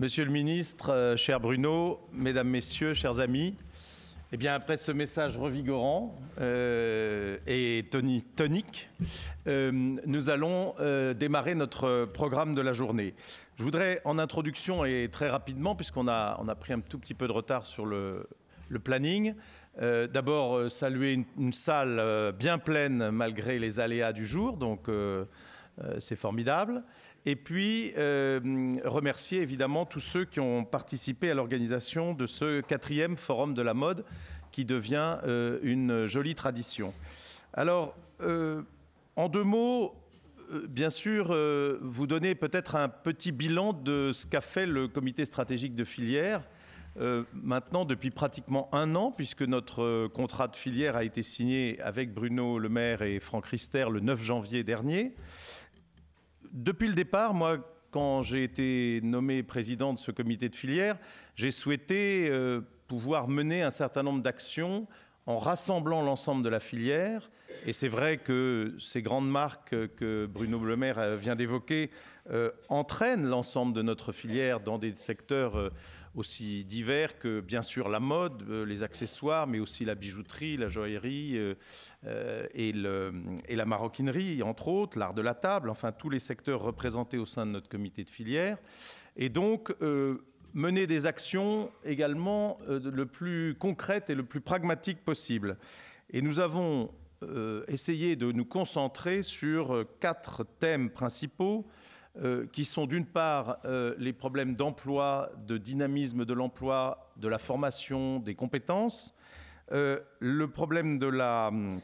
Monsieur le ministre, euh, cher Bruno, mesdames, messieurs, chers amis, eh bien, après ce message revigorant euh, et tonique, euh, nous allons démarrer notre programme de la journée. Je voudrais, en introduction et très rapidement, puisqu'on a, pris un tout petit peu de retard sur le, planning, d'abord saluer une, salle bien pleine malgré les aléas du jour, donc c'est formidable. Et puis, euh, remercier évidemment tous ceux qui ont participé à l'organisation de ce quatrième forum de la mode qui devient euh, une jolie tradition. Alors, euh, en deux mots, bien sûr, vous donnez peut-être un petit bilan de ce qu'a fait le comité stratégique de filière. maintenant, depuis pratiquement un an, puisque notre contrat de filière a été signé avec Bruno Le Maire et Franck Rister le 9 janvier dernier depuis le départ, moi, quand j'ai été nommé président de ce comité de filière, j'ai souhaité euh, pouvoir mener un certain nombre d'actions en rassemblant l'ensemble de la filière. Et c'est vrai que ces grandes marques que Bruno Le Maire vient d'évoquer euh, entraînent l'ensemble de notre filière dans des secteurs euh, aussi divers que bien sûr la mode, euh, les accessoires, mais aussi la bijouterie, la joaillerie euh, euh, et, la maroquinerie, entre autres, l'art de la table, enfin tous les secteurs représentés au sein de notre comité de filière. Et donc, mener des actions également le plus concrètes et le plus pragmatiques possible. Et nous avons essayé de nous concentrer sur quatre thèmes principaux euh, qui sont d'une part euh, les problèmes d'emploi, de dynamisme de l'emploi, de la formation, des compétences, euh, le problème de la hum,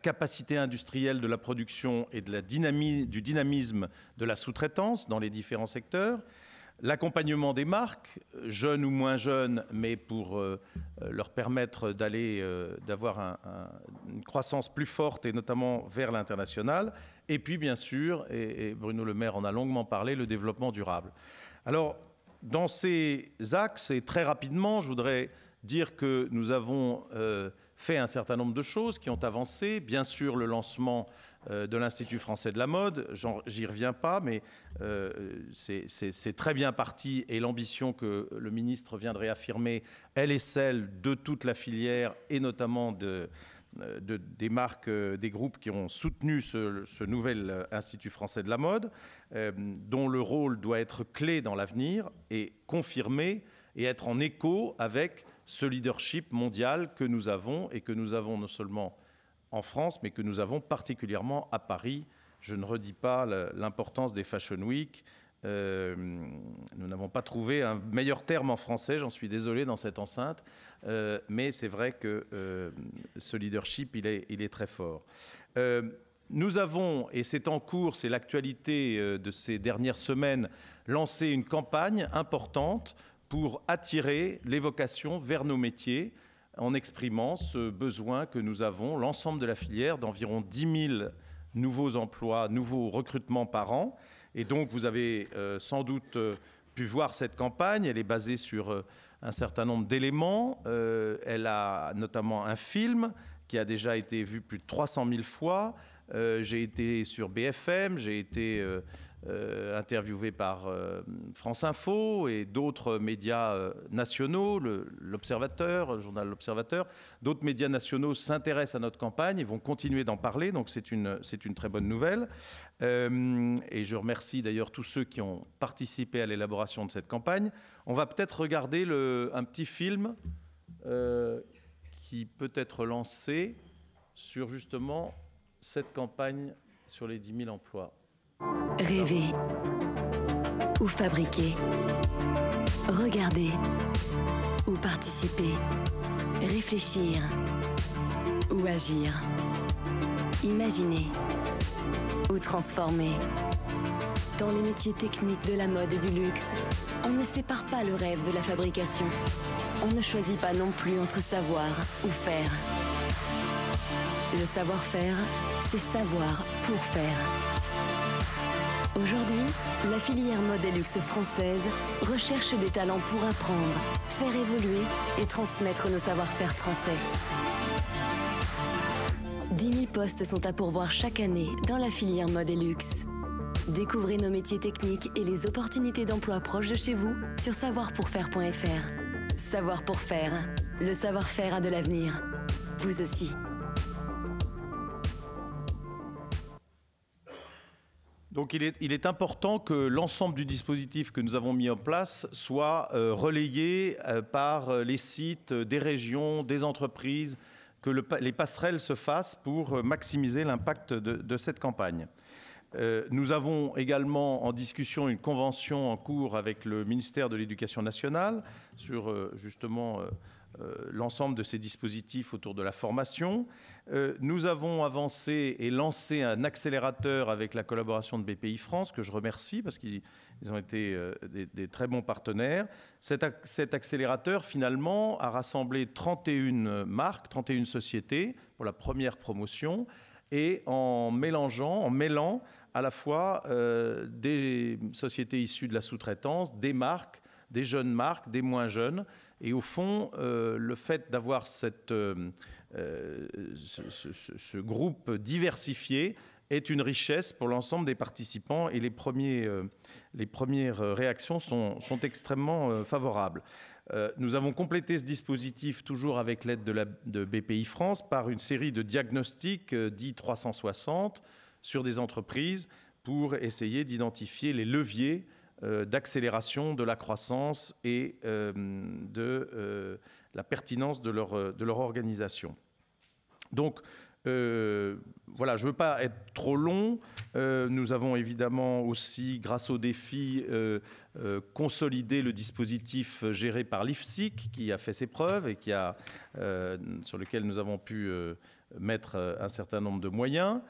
capacité industrielle de la production et de la du dynamisme de la sous-traitance dans les différents secteurs, L'accompagnement des marques, jeunes ou moins jeunes, mais pour euh, euh, leur permettre d'aller, euh, d'avoir une croissance plus forte et notamment vers l'international. Et puis, bien sûr, et, Bruno Le Maire en a longuement parlé, le développement durable. Alors, dans ces axes, et très rapidement, je voudrais dire que nous avons fait un certain nombre de choses qui ont avancé. Bien sûr, le lancement de l'Institut français de la mode. J'y reviens pas, mais euh, c'est très bien parti et l'ambition que le ministre vient de réaffirmer, elle est celle de toute la filière et notamment de, euh, des marques, des groupes qui ont soutenu ce, nouvel Institut français de la mode, dont le rôle doit être clé dans l'avenir et confirmé et être en écho avec ce leadership mondial que nous avons et que nous avons non seulement en France, mais que nous avons particulièrement à Paris. Je ne redis pas l'importance des Fashion Week. Euh, nous n'avons pas trouvé un meilleur terme en français, j'en suis désolé dans cette enceinte, euh, mais c'est vrai que euh, ce leadership, il est, il est très fort. nous avons, et c'est en cours, c'est l'actualité de ces dernières semaines, lancé une campagne importante pour attirer les vocations vers nos métiers en exprimant ce besoin que nous avons, l'ensemble de la filière, d'environ 10 000 nouveaux emplois, nouveaux recrutements par an. Et donc, vous avez euh, sans doute euh, pu voir cette campagne. Elle est basée sur euh, un certain nombre d'éléments. elle a notamment un film qui a déjà été vu plus de 300 000 fois. j'ai été sur BFM, j'ai été interviewé par euh, France Info et d'autres médias euh, nationaux, l'Observateur, le, journal L'Observateur. D'autres médias nationaux s'intéressent à notre campagne et vont continuer d'en parler, donc c'est une, une très bonne nouvelle. et je remercie d'ailleurs tous ceux qui ont participé à l'élaboration de cette campagne. On va peut-être regarder un petit film qui peut être lancé sur justement cette campagne sur les 10 000 emplois. Rêver ou fabriquer. Regarder ou participer. Réfléchir ou agir. Imaginer ou transformer. Dans les métiers techniques de la mode et du luxe, on ne sépare pas le rêve de la fabrication. On ne choisit pas non plus entre savoir ou faire. Le savoir-faire, c'est savoir pour faire. Aujourd'hui, la filière mode et luxe française recherche des talents pour apprendre, faire évoluer et transmettre nos savoir-faire français. 10 000 postes sont à pourvoir chaque année dans la filière mode et luxe. Découvrez nos métiers techniques et les opportunités d'emploi proches de chez vous sur savoirpourfaire.fr. Savoir pour faire, le savoir-faire a de l'avenir. Vous aussi. Donc il est, important que l'ensemble du dispositif que nous avons mis en place soit euh, relayé euh, par euh, les sites des régions, des entreprises, que le, les passerelles se fassent pour maximiser l'impact de, cette campagne. Nous avons également en discussion une convention en cours avec le ministère de l'Éducation nationale sur justement l'ensemble de ces dispositifs autour de la formation. Euh, nous avons avancé et lancé un accélérateur avec la collaboration de BPI France, que je remercie parce qu'ils ont été euh, des, très bons partenaires. Cet, cet, accélérateur, finalement, a rassemblé 31 marques, 31 sociétés pour la première promotion, et en mélangeant, en mêlant à la fois euh, des sociétés issues de la sous-traitance, des marques, des jeunes marques, des moins jeunes. Et au fond, euh, le fait d'avoir euh, euh, ce, groupe diversifié est une richesse pour l'ensemble des participants et les, premiers, les premières réactions sont, sont extrêmement favorables. nous avons complété ce dispositif toujours avec l'aide de, de, BPI France par une série de diagnostics dits 360 sur des entreprises pour essayer d'identifier les leviers d'accélération de la croissance et de la pertinence de leur, organisation. Donc, euh, voilà, je ne veux pas être trop long. Euh, nous avons évidemment aussi, grâce au défi, euh, euh consolidé le dispositif géré par l'IFSIC, qui a fait ses preuves et qui a, euh, sur lequel nous avons pu euh, mettre un certain nombre de moyens.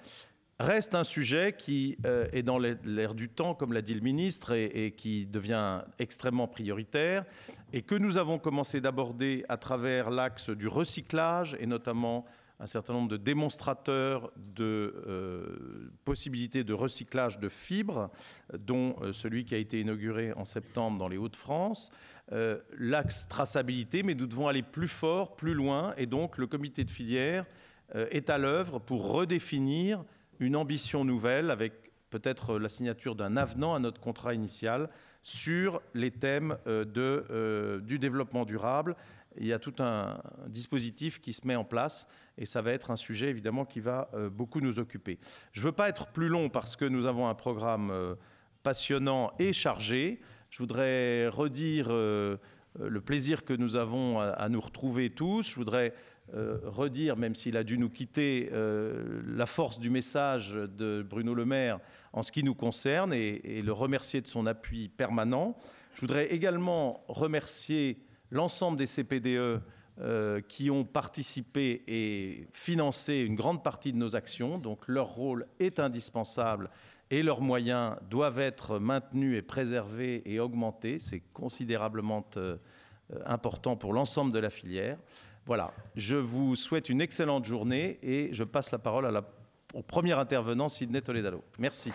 Reste un sujet qui est dans l'air du temps, comme l'a dit le ministre, et, qui devient extrêmement prioritaire, et que nous avons commencé d'aborder à travers l'axe du recyclage, et notamment un certain nombre de démonstrateurs de euh, possibilités de recyclage de fibres, dont euh, celui qui a été inauguré en septembre dans les Hauts-de-France. Euh, L'axe traçabilité, mais nous devons aller plus fort, plus loin, et donc le comité de filière euh, est à l'œuvre pour redéfinir une ambition nouvelle avec peut-être la signature d'un avenant à notre contrat initial sur les thèmes euh, euh, du développement durable. Il y a tout un dispositif qui se met en place et ça va être un sujet évidemment qui va euh, beaucoup nous occuper. Je ne veux pas être plus long parce que nous avons un programme passionnant et chargé. Je voudrais redire le plaisir que nous avons à, nous retrouver tous. Je voudrais euh, redire, même s'il a dû nous quitter, euh, la force du message de Bruno Le Maire en ce qui nous concerne et, le remercier de son appui permanent. Je voudrais également remercier l'ensemble des CPDE euh, qui ont participé et financé une grande partie de nos actions. Donc leur rôle est indispensable et leurs moyens doivent être maintenus et préservés et augmentés. C'est considérablement euh, important pour l'ensemble de la filière. Voilà, je vous souhaite une excellente journée et je passe la parole au premier intervenant, Sidney Toledano. Merci.